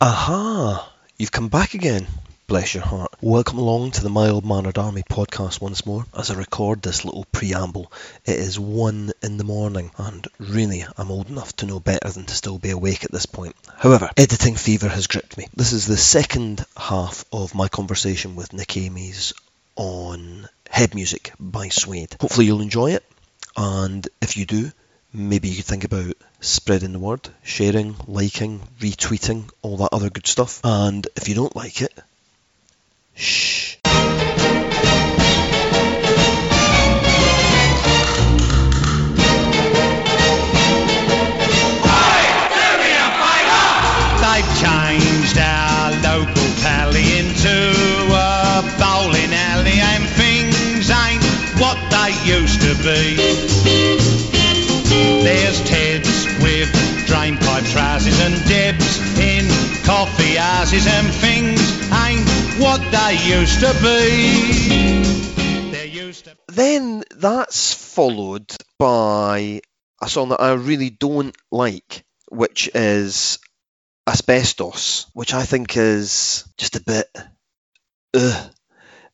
Aha! You've come back again. Bless your heart. Welcome along to the Mild Mannered Army podcast once more. As I record this little preamble, it is one in the morning, and really, I'm old enough to know better than to still be awake at this point. However, editing fever has gripped me. This is the second half of my conversation with Nick Amies on Head Music by Suede. Hopefully, you'll enjoy it, and if you do, maybe you could think about spreading the word, sharing, liking, retweeting, all that other good stuff. And if you don't like it, shh. They used to be. Then that's followed by a song that I really don't like, which is Asbestos, which I think is just a bit. Ugh.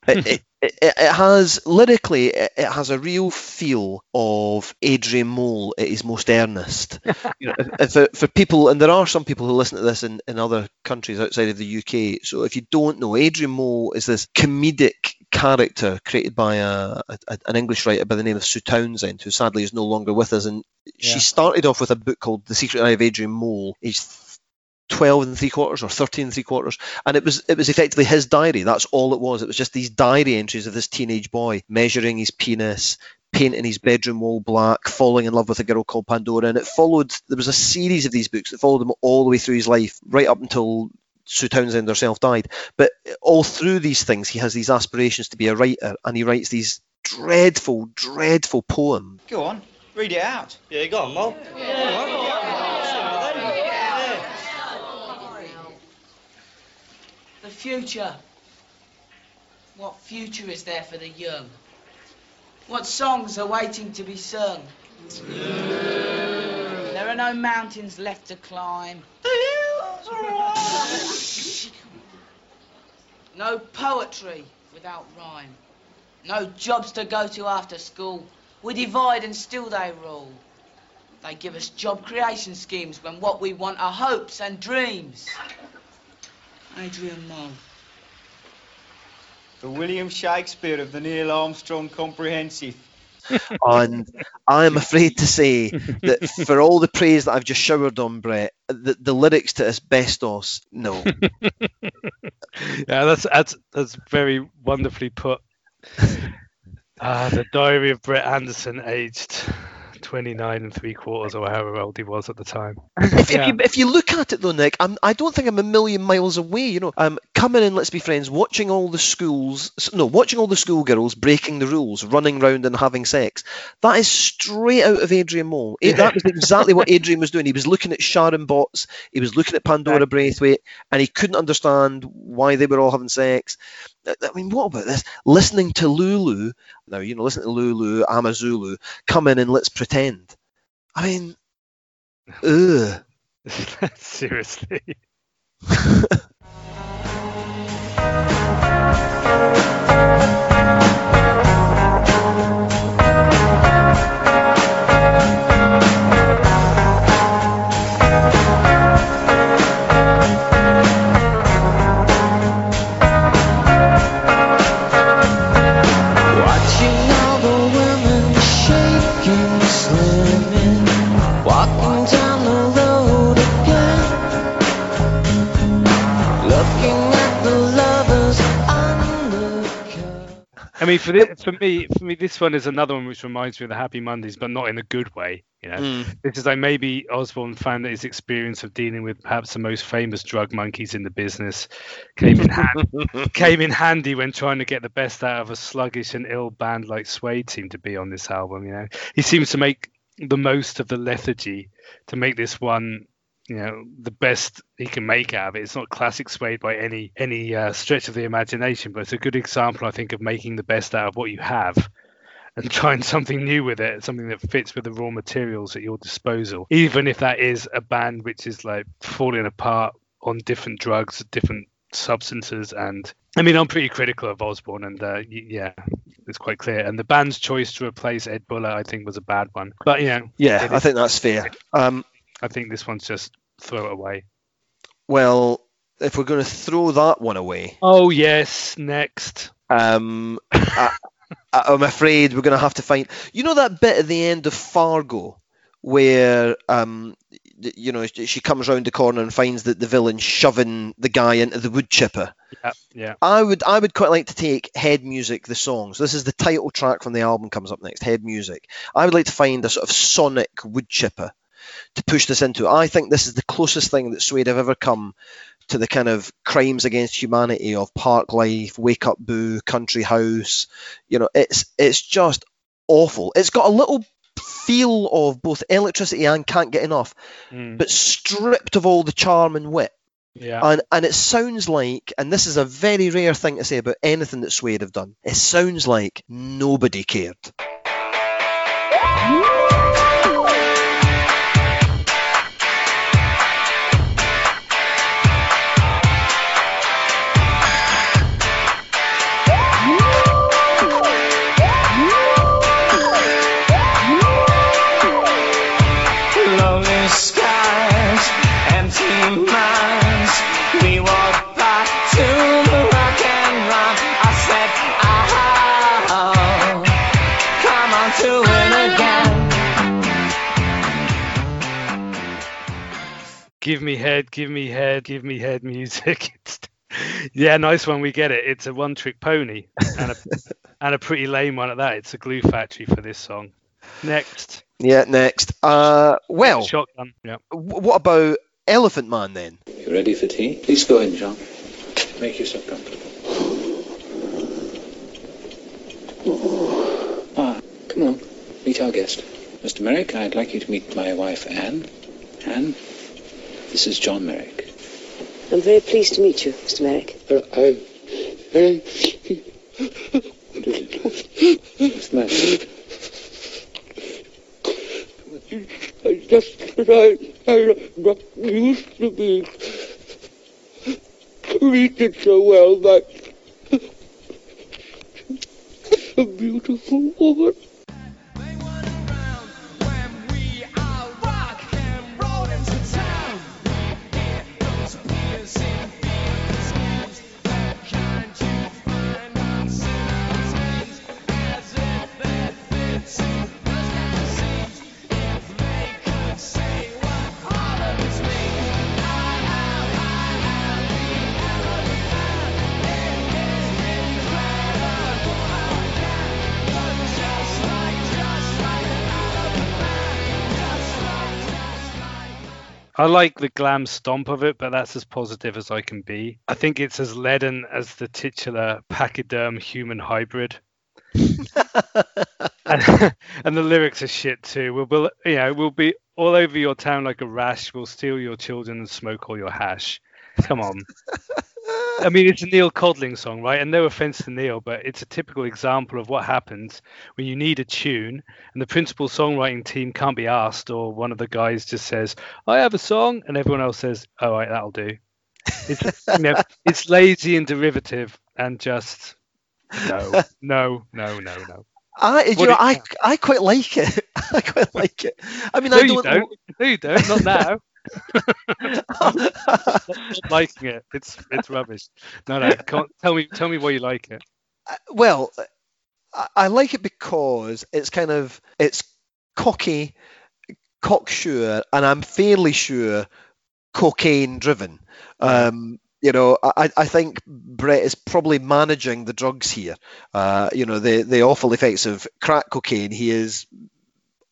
It, it, it, it has lyrically it, it has a real feel of Adrian Mole at his most earnest. you know, for, for people, and there are some people who listen to this in, in other countries outside of the UK. So if you don't know, Adrian Mole is this comedic character created by a, a, an English writer by the name of Sue Townsend, who sadly is no longer with us. And Yeah. she started off with a book called The Secret Eye of Adrian Mole, aged 12 and three quarters or 13 and three quarters. And it was it was effectively his diary. That's all it was. It was just these diary entries of this teenage boy measuring his penis painting his bedroom wall black falling in love with a girl called pandora. And it followed there was a series of these books that followed him all the way through his life right up until Sue Townsend herself died. But all through these things he has these aspirations to be a writer and he writes these dreadful dreadful poems. Go on, read it out. Yeah, go on, Mo. The future. What future is there for the young? What songs are waiting to be sung? There are no mountains left to climb. No poetry without rhyme. No jobs to go to after school. We divide and still they rule. They give us job creation schemes when what we want are hopes and dreams. Adrian Mole. The William Shakespeare of the Neil Armstrong Comprehensive. and I am afraid to say that for all the praise that I've just showered on Brett, the, the lyrics to Asbestos, no. yeah, that's that's that's very wonderfully put. Ah, the Diary of Brett Anderson, aged 29 and three quarters, or however old he was at the time. If, Yeah. if, you, if you look at it though, Nick, I'm, I don't think I'm a million miles away. You know, um, coming in, let's be friends, watching all the schools, no, watching all the schoolgirls breaking the rules, running round and having sex. That is straight out of Adrian Mole. It- That was exactly what Adrian was doing. He was looking at Sharon Botts, he was looking at Pandora Braithwaite, and he couldn't understand why they were all having sex. I mean, what about this? Listening to Lulu, now, you know, listening to Lulu, Amazulu, come in and let's pretend. I mean, ugh. Seriously. I mean, for this, for me, for me, this one is another one which reminds me of the Happy Mondays, but not in a good way. You know, Mm. this is like maybe Osborne found that his experience of dealing with perhaps the most famous drug monkeys in the business came in hand, came in handy when trying to get the best out of a sluggish and ill band like Suede seemed to be on this album. You know, he seems to make the most of the lethargy to make this one you know the best he can make out of it. It's not classic Suede by any any uh, stretch of the imagination, but it's a good example, I think, of making the best out of what you have and trying something new with it, something that fits with the raw materials at your disposal, even if that is a band which is like falling apart on different drugs, different substances, and I mean, I'm pretty critical of Osborne, and uh, yeah, it's quite clear. And the band's choice to replace Ed Buller, I think, was a bad one. But you know, Yeah, I think that's fair. Um, I think this one's just throw it away. well, if we're going to throw that one away, Oh yes, next. um, I, I'm afraid we're going to have to find. You know that bit at the end of Fargo where um, you know she comes round the corner and finds that the villain shoving the guy into the wood chipper. Yeah, yeah. I would I would quite like to take Head Music, the songs. This is the title track from the album comes up next, Head Music. I would like to find a sort of sonic wood chipper to push this into. I think this is the closest thing that Suede have ever come to the kind of crimes against humanity of Park Life, Wake Up Boo, Country House. You know, it's it's just awful. It's got a little feel of both electricity and can't get enough, Mm, but stripped of all the charm and wit. yeah. And and it sounds like, and this is a very rare thing to say about anything that Suede have done. It sounds like nobody cared. Give me head, give me head, give me head music. It's, yeah, nice one. We get it. It's a one-trick pony, and a and a pretty lame one at that. It's a glue factory for this song. Next, Yeah, next. Uh, well, shotgun. Yeah. what about Elephant Man then? You ready for tea? Please go in, John. Make yourself comfortable. Ah, come on. Meet our guest. Mr. Merrick, I'd like you to meet my wife, Anne. Anne, this is John Merrick. I'm very pleased to meet you, Mr. Merrick. What's the matter? just that I, I not used to be treated so well by a beautiful woman. I like the glam stomp of it, but that's as positive as I can be. I think it's as leaden as the titular pachyderm human hybrid. and, and the lyrics are shit too. We'll, we'll, you know, we'll be all over your town like a rash. We'll steal your children and smoke all your hash. Come on. I mean, it's a Neil Codling song, right? And no offense to Neil, but it's a typical example of what happens when you need a tune and the principal songwriting team can't be asked, or one of the guys just says, "I have a song," and everyone else says, "All right, that'll do." It's you know, it's lazy and derivative, and just no, no, no, no, no. I, you know, I, I quite like it. I quite like it. I mean, No, I don't. don't. No, you don't. Not now. Not liking it. It's it's rubbish. No, no. Tell me tell me why you like it. well, I, I like it because it's kind of it's cocky, cocksure, and I'm fairly sure cocaine driven. Um, you know, I, I think Brett is probably managing the drugs here. Uh, you know, the the awful effects of crack cocaine. He is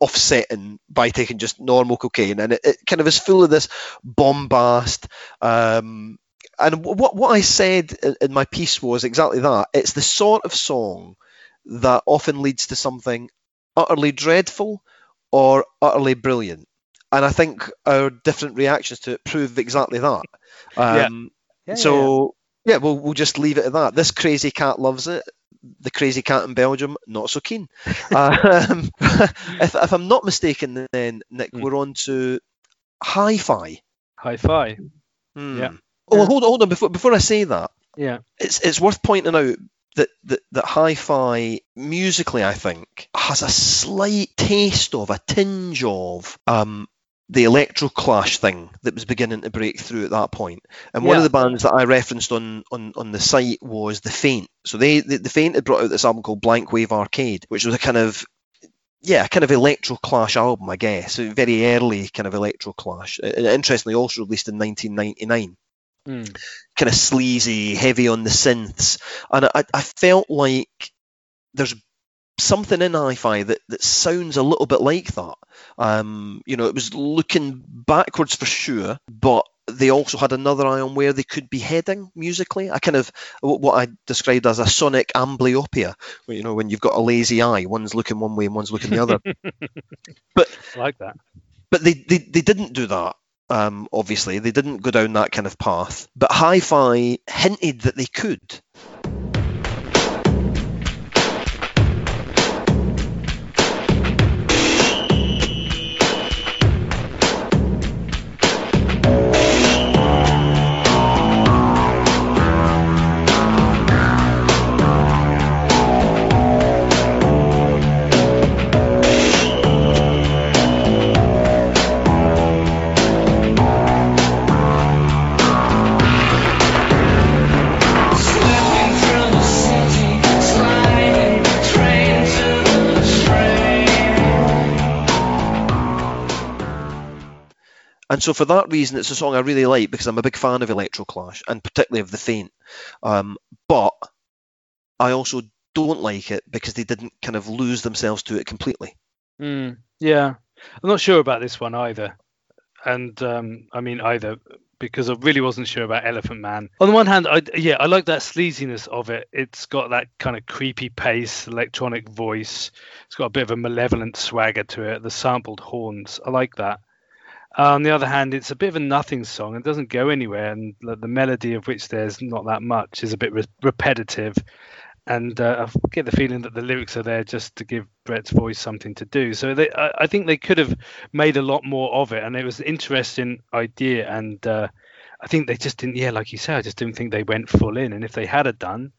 offsetting by taking just normal cocaine, and it, it kind of is full of this bombast. Um, and what what I said in, in my piece was exactly that. It's the sort of song that often leads to something utterly dreadful or utterly brilliant. And I think our different reactions to it prove exactly that. Yeah. Um, Yeah, so yeah, we'll we'll just leave it at that. This crazy cat loves it. The crazy cat in Belgium, not so keen. um, if, if I'm not mistaken, then Nick, Hmm. we're on to hi-fi. Hi-fi. Hmm. Yeah. Oh, Yeah. hold on, hold on. Before before I say that, Yeah. it's it's worth pointing out that that, that hi-fi musically, I think, has a slight taste of a tinge of um the electro clash thing that was beginning to break through at that point. And one of the bands that I referenced on, on, on the site was The Faint. So they the, the Faint had brought out this album called Blank Wave Arcade, which was a kind of yeah, kind of electro clash album, I guess. A very early kind of electro clash. Uh, Interestingly, also released in 1999 Mm. kind of sleazy, heavy on the synths, and I, I felt like there's something in hi-fi that, that sounds a little bit like that. Um, you know, it was looking backwards for sure, but they also had another eye on where they could be heading musically. I kind of what I described as a sonic amblyopia. where, You know, when you've got a lazy eye, one's looking one way and one's looking the other. I like that. but they, they, they didn't do that. Um, obviously, they didn't go down that kind of path. But Hi-Fi hinted that they could. And so for that reason, it's a song I really like because I'm a big fan of Electro Clash and particularly of The Faint. Um, but I also don't like it because they didn't kind of lose themselves to it completely. Mm, yeah, I'm not sure about this one either, and um, I mean either because I really wasn't sure about Elephant Man. On the one hand, I yeah, I like that sleaziness of it. It's got that kind of creepy pace, electronic voice. It's got a bit of a malevolent swagger to it. The sampled horns, I like that. Uh, on the other hand, it's a bit of a nothing song. It doesn't go anywhere, and the, melody of which there's not that much is a bit re- repetitive. And uh, I get the feeling that the lyrics are there just to give Brett's voice something to do. So they, I, I think they could have made a lot more of it, and it was an interesting idea. And uh, I think they just didn't. Yeah, like you said, I just didn't think they went full in. And if they had a done,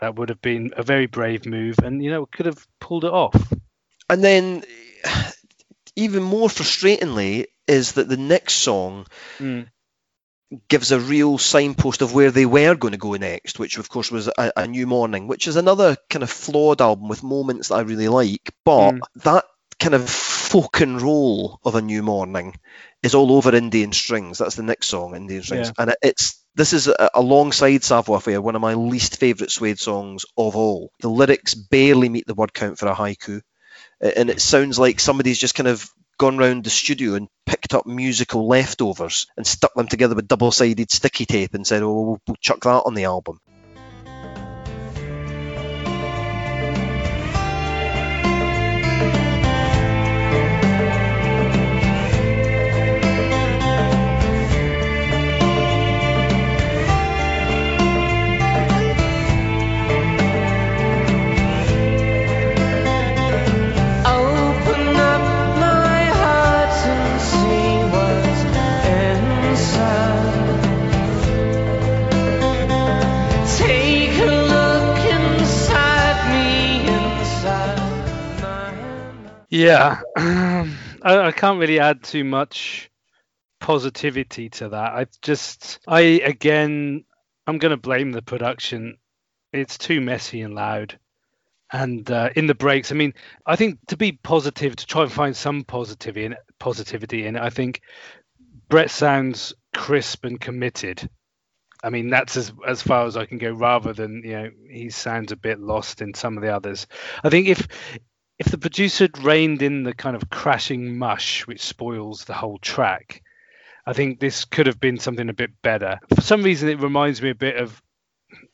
that would have been a very brave move, and you know could have pulled it off. And then, even more frustratingly, is that the next song Mm. gives a real signpost of where they were going to go next, which of course was a, a New Morning, which is another kind of flawed album with moments that I really like. But Mm. that kind of folk and roll of a New Morning is all over Indian Strings. That's the next song, Indian Strings, Yeah. and it- it's this is a, alongside Savoir Faire, one of my least favourite Suede songs of all. The lyrics barely meet the word count for a haiku, and it sounds like somebody's just kind of gone round the studio and picked up musical leftovers and stuck them together with double-sided sticky tape and said, "Oh, we'll, we'll chuck that on the album." Yeah, I, I can't really add too much positivity to that. I just, I again, I'm going to blame the production. It's too messy and loud. And uh, in the breaks, I mean, I think to be positive, to try and find some positivity in positivity in it, I think Brett sounds crisp and committed. I mean, that's as as far as I can go. Rather than you know, he sounds a bit lost in some of the others. I think if if the producer had reined in the kind of crashing mush which spoils the whole track, I think this could have been something a bit better. For some reason, it reminds me a bit of,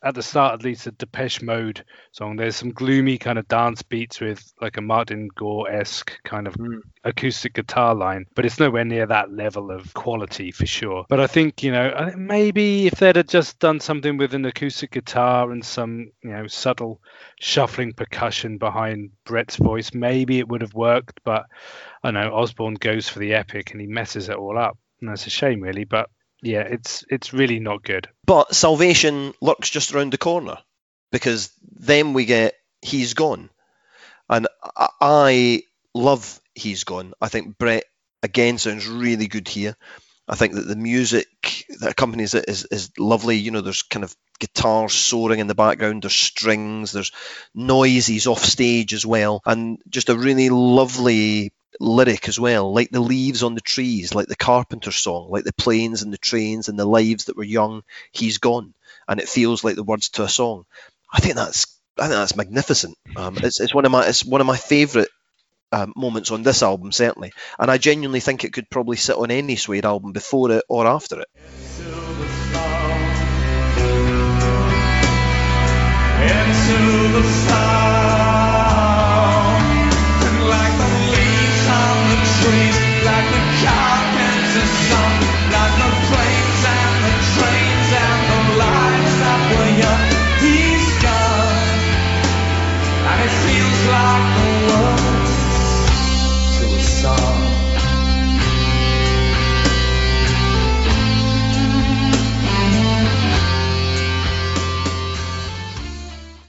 at the start at least, a Depeche Mode song. There's some gloomy kind of dance beats with like a Martin Gore esque kind of hmm. acoustic guitar line, but it's nowhere near that level of quality for sure. But I think, you know, maybe if they'd have just done something with an acoustic guitar and some, you know, subtle shuffling percussion behind Brett's voice, maybe it would have worked. But I know Osborne goes for the epic and he messes it all up. And that's a shame, really. But yeah, it's it's really not good. But salvation lurks just around the corner because then we get He's Gone. And I, love He's Gone. I think Brett, again, sounds really good here. I think that the music that accompanies it is, is lovely. You know, there's kind of guitars soaring in the background, there's strings, there's noises off stage as well, and just a really lovely lyric as well, like the leaves on the trees, like the Carpenter song, like the planes and the trains and the lives that were young, he's gone, and it feels like the words to a song. I think that's I think that's magnificent. Um, it's, it's one of my it's one of my favourite um, moments on this album certainly, and I genuinely think it could probably sit on any Suede album before it or after it. the sound.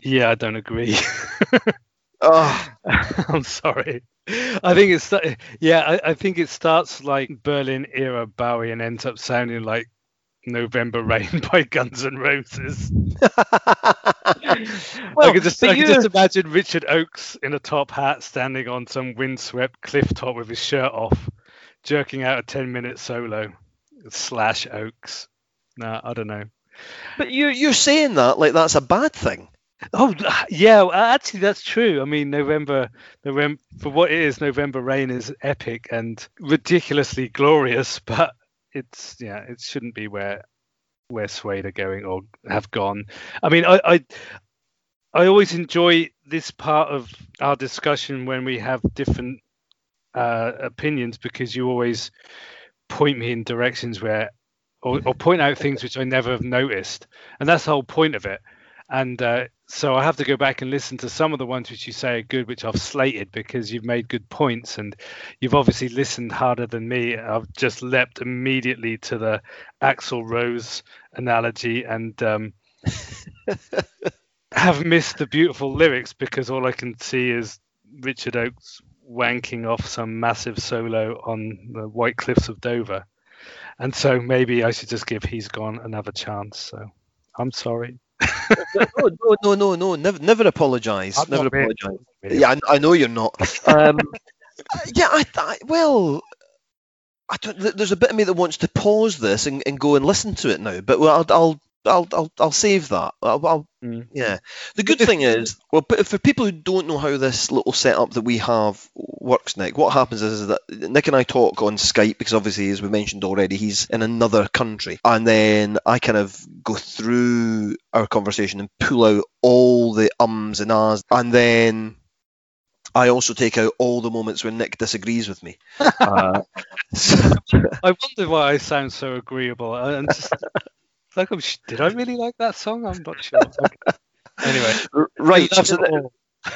Yeah, I don't agree. Oh, I'm sorry. I think it's yeah. I, I think it starts like Berlin era Bowie and ends up sounding like November Rain by Guns N' Roses. I just I could you- just imagine Richard Oakes in a top hat standing on some windswept cliff top with his shirt off, jerking out a ten minute solo. Slash Oakes. Nah, I don't know. but you you're saying that like that's a bad thing. Oh yeah, actually that's true. I mean, November, November for what it is, November Rain is epic and ridiculously glorious, but it's yeah, it shouldn't be where where Suede are going or have gone. I mean, I I, I always enjoy this part of our discussion when we have different uh, opinions because you always point me in directions where or, or point out things which I never have noticed, and that's the whole point of it. And uh, so I have to go back and listen to some of the ones which you say are good, which I've slated because you've made good points and you've obviously listened harder than me. I've just leapt immediately to the Axl Rose analogy and um, have missed the beautiful lyrics because all I can see is Richard Oakes wanking off some massive solo on the White Cliffs of Dover. And so maybe I should just give He's Gone another chance. So I'm sorry. No, no, no, no, no. Never, never apologise. Never apologise. Yeah, I, I know you're not. Um, yeah, I, I well, I don't, there's a bit of me that wants to pause this and, and go and listen to it now, but well, I'll, I'll, I'll, I'll, I'll save that. I'll, I'll, Mm. yeah. The good thing is, well, for people who don't know how this little setup that we have works, Nick, what happens is that Nick and I talk on Skype because obviously, as we mentioned already, he's in another country, and then I kind of go through our conversation and pull out all the ums and ahs, and then I also take out all the moments when Nick disagrees with me. Uh, so- I wonder why I sound so agreeable. I- I'm just like, I'm, did I really like that song? I'm not sure. Okay. Anyway, right. So, it th- all.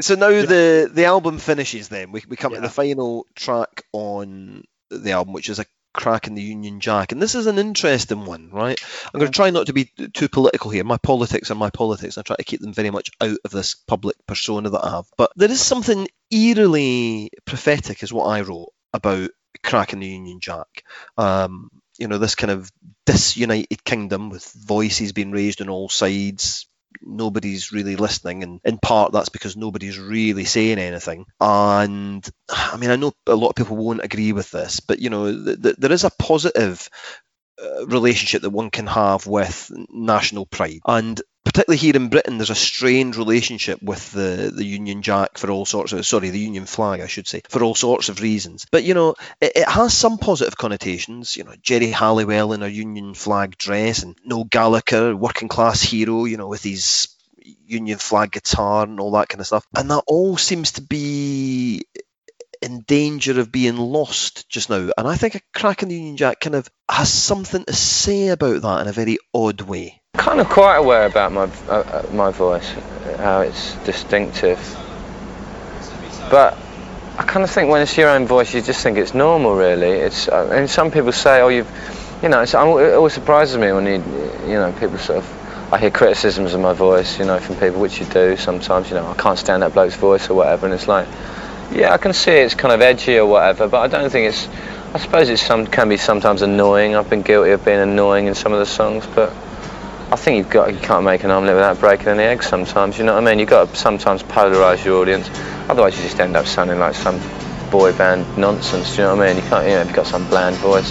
so now the the album finishes. Then we we come to the final track on the album, which is a crack in the Union Jack, and this is an interesting one, right? I'm going to try not to be too political here. My politics are my politics. I try to keep them very much out of this public persona that I have. But there is something eerily prophetic, is what I wrote about crack in the Union Jack. Um, you know, this kind of disunited kingdom with voices being raised on all sides. Nobody's really listening, and in part that's because nobody's really saying anything. And I mean, I know a lot of people won't agree with this, but you know, th- th- there is a positive relationship that one can have with national pride, and particularly here in Britain, there's a strained relationship with the, the Union Jack for all sorts of sorry, the Union flag, I should say, for all sorts of reasons. But you know, it, it has some positive connotations. You know, Geri Halliwell in a Union flag dress, and Noel Gallagher, working class hero, you know, with his Union flag guitar and all that kind of stuff. And that all seems to be in danger of being lost just now. And I think a crack in the Union Jack kind of has something to say about that in a very odd way. kind of quite aware about my uh, uh, my voice, how it's distinctive. But I kind of think when it's your own voice, you just think it's normal, really. It's. I mean, some people say, "Oh, you've you know, it always surprises me when you, you know, people sort of, I hear criticisms of my voice, you know, from people, which you do sometimes, you know, I can't stand that bloke's voice or whatever, and it's like, yeah, I can see it's kind of edgy or whatever, but I don't think it's, I suppose it's some, can be sometimes annoying. I've been guilty of being annoying in some of the songs, but I think you've got, you can't make an omelette without breaking any eggs sometimes, you know what I mean? You've got to sometimes polarise your audience, otherwise you just end up sounding like some boy band nonsense, do you know what I mean? You can't, you know, you've got some bland voice.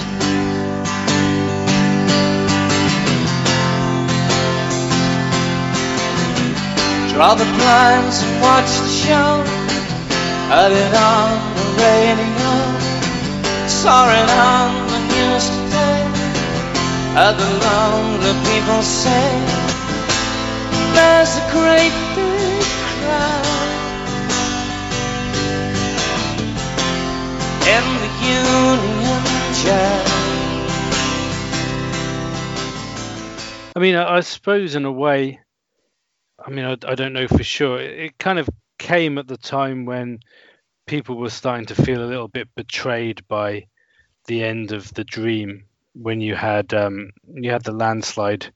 Draw the blinds and watch the show. Heard it on the radio. Saw it on the news today. Heard the lonely people say there's a great big crowd in the Union Jack. I mean, I, suppose in a way, I mean, I, I don't know for sure. It, it kind of came at the time when people were starting to feel a little bit betrayed by the end of the dream when you had um, you had the landslide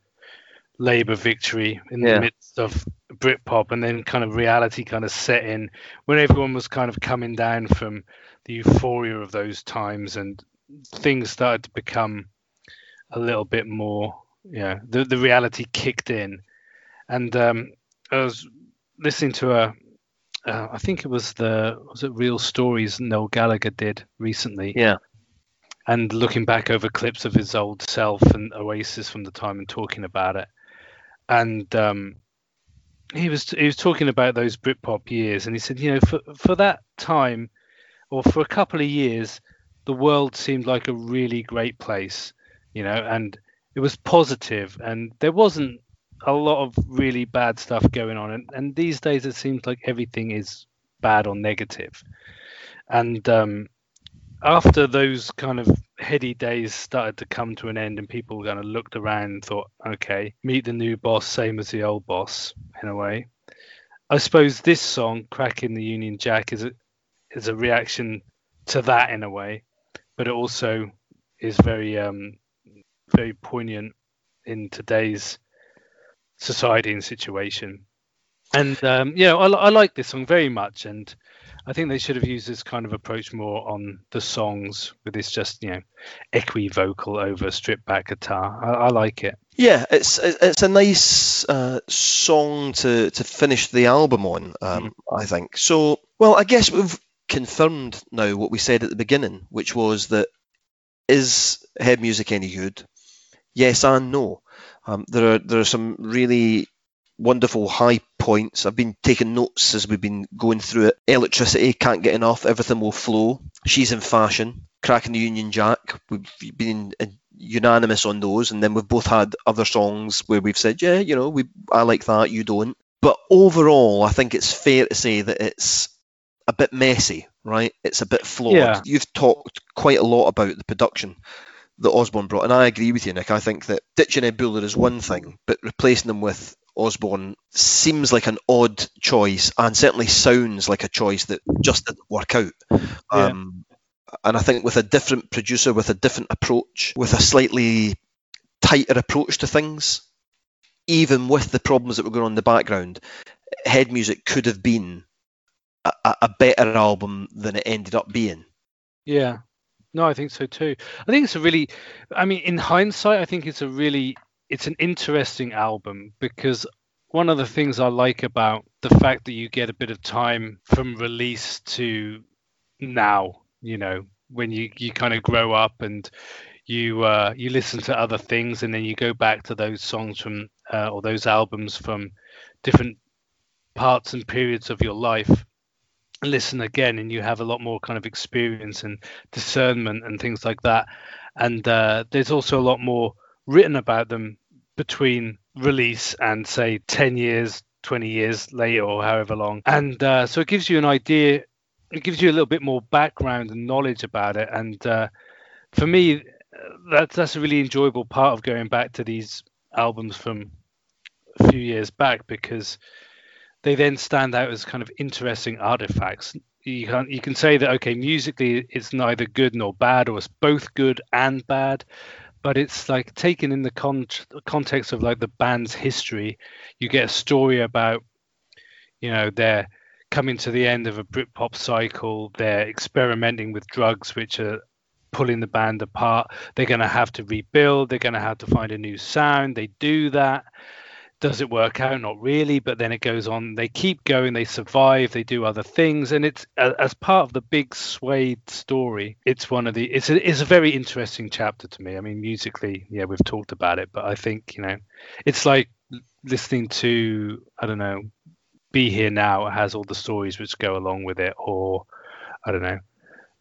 Labour victory in Yeah. the midst of Britpop, and then kind of reality kind of set in when everyone was kind of coming down from the euphoria of those times, and things started to become a little bit more. Yeah, the the reality kicked in, and um, I was listening to a. Uh, I think it was the was it Real Stories Noel Gallagher did recently Yeah. and looking back over clips of his old self and Oasis from the time and talking about it. And um, he was he was talking about those Britpop years, and he said, you know, for for that time, or for a couple of years, the world seemed like a really great place, you know, and it was positive, and there wasn't a lot of really bad stuff going on. And, and these days, it seems like everything is bad or negative. And um, after those kind of heady days started to come to an end and people kind of looked around and thought, okay, meet the new boss, same as the old boss, in a way. I suppose this song, Crack in the Union Jack, is a is a reaction to that in a way, but it also is very um very poignant in today's society and situation. And um, yeah, I, I like this song very much, and I think they should have used this kind of approach more on the songs with this just you know equi-vocal over stripped back guitar. I, I like it. Yeah, it's it's a nice uh, song to to finish the album on. Um, I think so. Well, I guess we've confirmed now what we said at the beginning, which was that is head music any good? Yes and no. Um, there are there are some really wonderful high points. I've been taking notes as we've been going through it. Electricity can't get enough. Everything will flow. She's in fashion. Crack in the Union Jack. We've been unanimous on those, and then we've both had other songs where we've said, yeah, you know, we I like that, you don't. But overall, I think it's fair to say that it's a bit messy, right? It's a bit flawed. Yeah. You've talked quite a lot about the production that Osborne brought, and I agree with you, Nick. I think that ditching Ed Buller is one thing, but replacing him with Osborne seems like an odd choice, and certainly sounds like a choice that just didn't work out. Um, and I think with a different producer, with a different approach, with a slightly tighter approach to things, even with the problems that were going on in the background, Head Music could have been a- a better album than it ended up being. Yeah. No, I think so too. I think it's a really, I mean, in hindsight, I think it's a really, it's an interesting album because one of the things I like about the fact that you get a bit of time from release to now, you know, when you, you kind of grow up and you uh, you listen to other things and then you go back to those songs from uh, or those albums from different parts and periods of your life listen again and you have a lot more kind of experience and discernment and things like that. And uh, there's also a lot more written about them between release and say 10 years 20 years later or however long. And uh, so it gives you an idea it gives you a little bit more background and knowledge about it. And uh, for me uh, that's that's a really enjoyable part of going back to these albums from a few years back because they then stand out as kind of interesting artifacts. You can you can say that okay, musically it's neither good nor bad, or it's both good and bad, but it's like taken in the con- context of like the band's history. You get a story about, you know, they're coming to the end of a Britpop cycle. They're experimenting with drugs, which are pulling the band apart. They're going to have to rebuild. They're going to have to find a new sound. They do that. Does it work out? Not really. But then it goes on. They keep going. They survive. They do other things, and it's as part of the big Suede story. It's one of the. It's a. It's a very interesting chapter to me. I mean, musically, yeah, we've talked about it, but I think you know, it's like listening to I don't know, Be Here Now has all the stories which go along with it, or I don't know,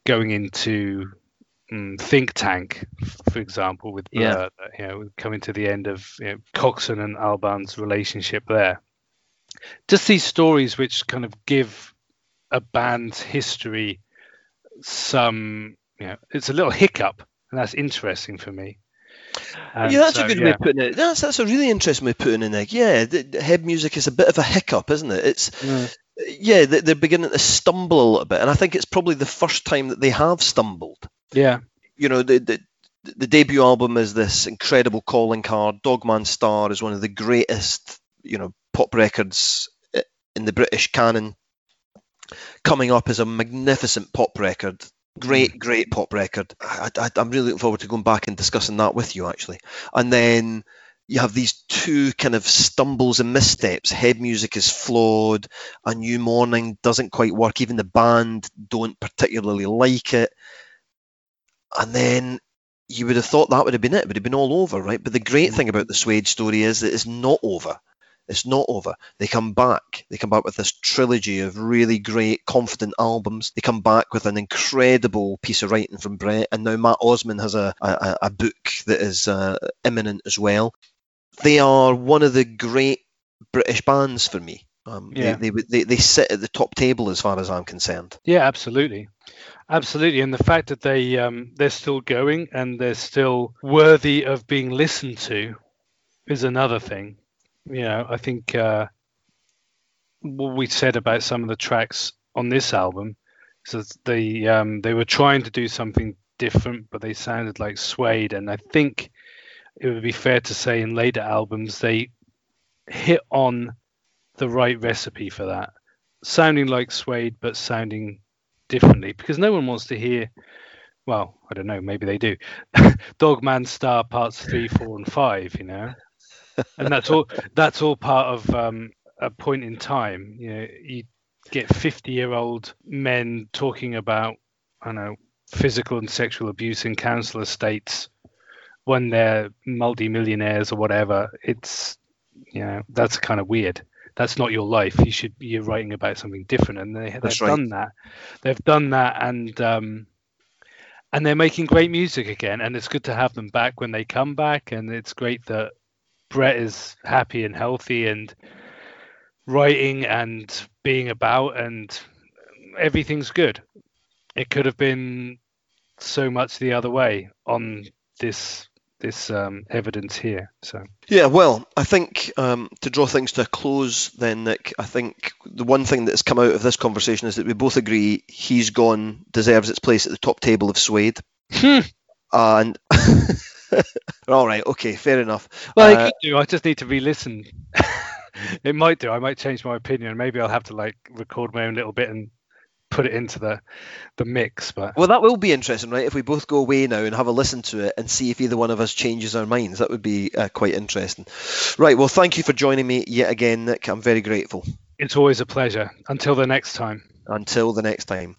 going into Think Tank, for example, with Yeah. uh, you know coming to the end of you know, Coxon and Albarn's relationship there. Just these stories which kind of give a band's history some, you know, it's a little hiccup, and that's interesting for me. And yeah, that's so, a good yeah. way of putting it. That's that's a really interesting way of putting it. Nick. Yeah, the, the head music is a bit of a hiccup, isn't it? It's yeah, they- they're beginning to stumble a little bit, and I think it's probably the first time that they have stumbled. Yeah, You know, the the, the debut album is this incredible calling card. Dogman Star is one of the greatest, you know, pop records eh, in the British canon. Coming up is a magnificent pop record. Great, great pop record. I, I, I'm really looking forward to going back and discussing that with you, actually. And then you have these two kind of stumbles and missteps. Head music is flawed. A New Morning doesn't quite work. Even the band don't particularly like it. And then you would have thought that would have been it. It would have been all over, right? But the great thing about the Suede story is that it's not over. It's not over. They come back. They come back with this trilogy of really great, confident albums. They come back with an incredible piece of writing from Brett, and now Matt Osman has a, a, a book that is uh, imminent as well. They are one of the great British bands for me. Um, Yeah. they, they, they, they sit at the top table as far as I'm concerned. Yeah, absolutely, absolutely, and the fact that they um, they're still going and they're still worthy of being listened to is another thing. You know, I think uh, what we said about some of the tracks on this album is that they um, they were trying to do something different, but they sounded like Suede, and I think it would be fair to say in later albums they hit on the right recipe for that. Sounding like Suede but sounding differently because no one wants to hear well I don't know maybe they do Dogman Star parts 3 4 and 5 you know? And that's all that's all part of um, a point in time you know you get 50 year old men talking about I don't know physical and sexual abuse in council estates when they're multi-millionaires or whatever it's you know that's kind of weird. That's not your life. You should you're writing about something different and they, they've right. done that. They've done that and um and they're making great music again and it's good to have them back when they come back and it's great that brett is happy and healthy and writing and being about and everything's good. It could have been so much the other way on this this um, evidence here so Yeah, well, I think um, to draw things to a close, then Nick, I think the one thing that's come out of this conversation is that we both agree he's gone deserves its place at the top table of Suede. and all right, okay, fair enough. Well, Uh, it could do. I just need to re-listen. it might do. I might change my opinion. Maybe I'll have to like record my own little bit and put it into the the mix. But well, that will be interesting, right? If we both go away now and have a listen to it and see if either one of us changes our minds, that would be uh, quite interesting. Right. Well, thank you for joining me yet again, Nick. I'm very grateful. it's always a pleasure. Until the next time. Until the next time.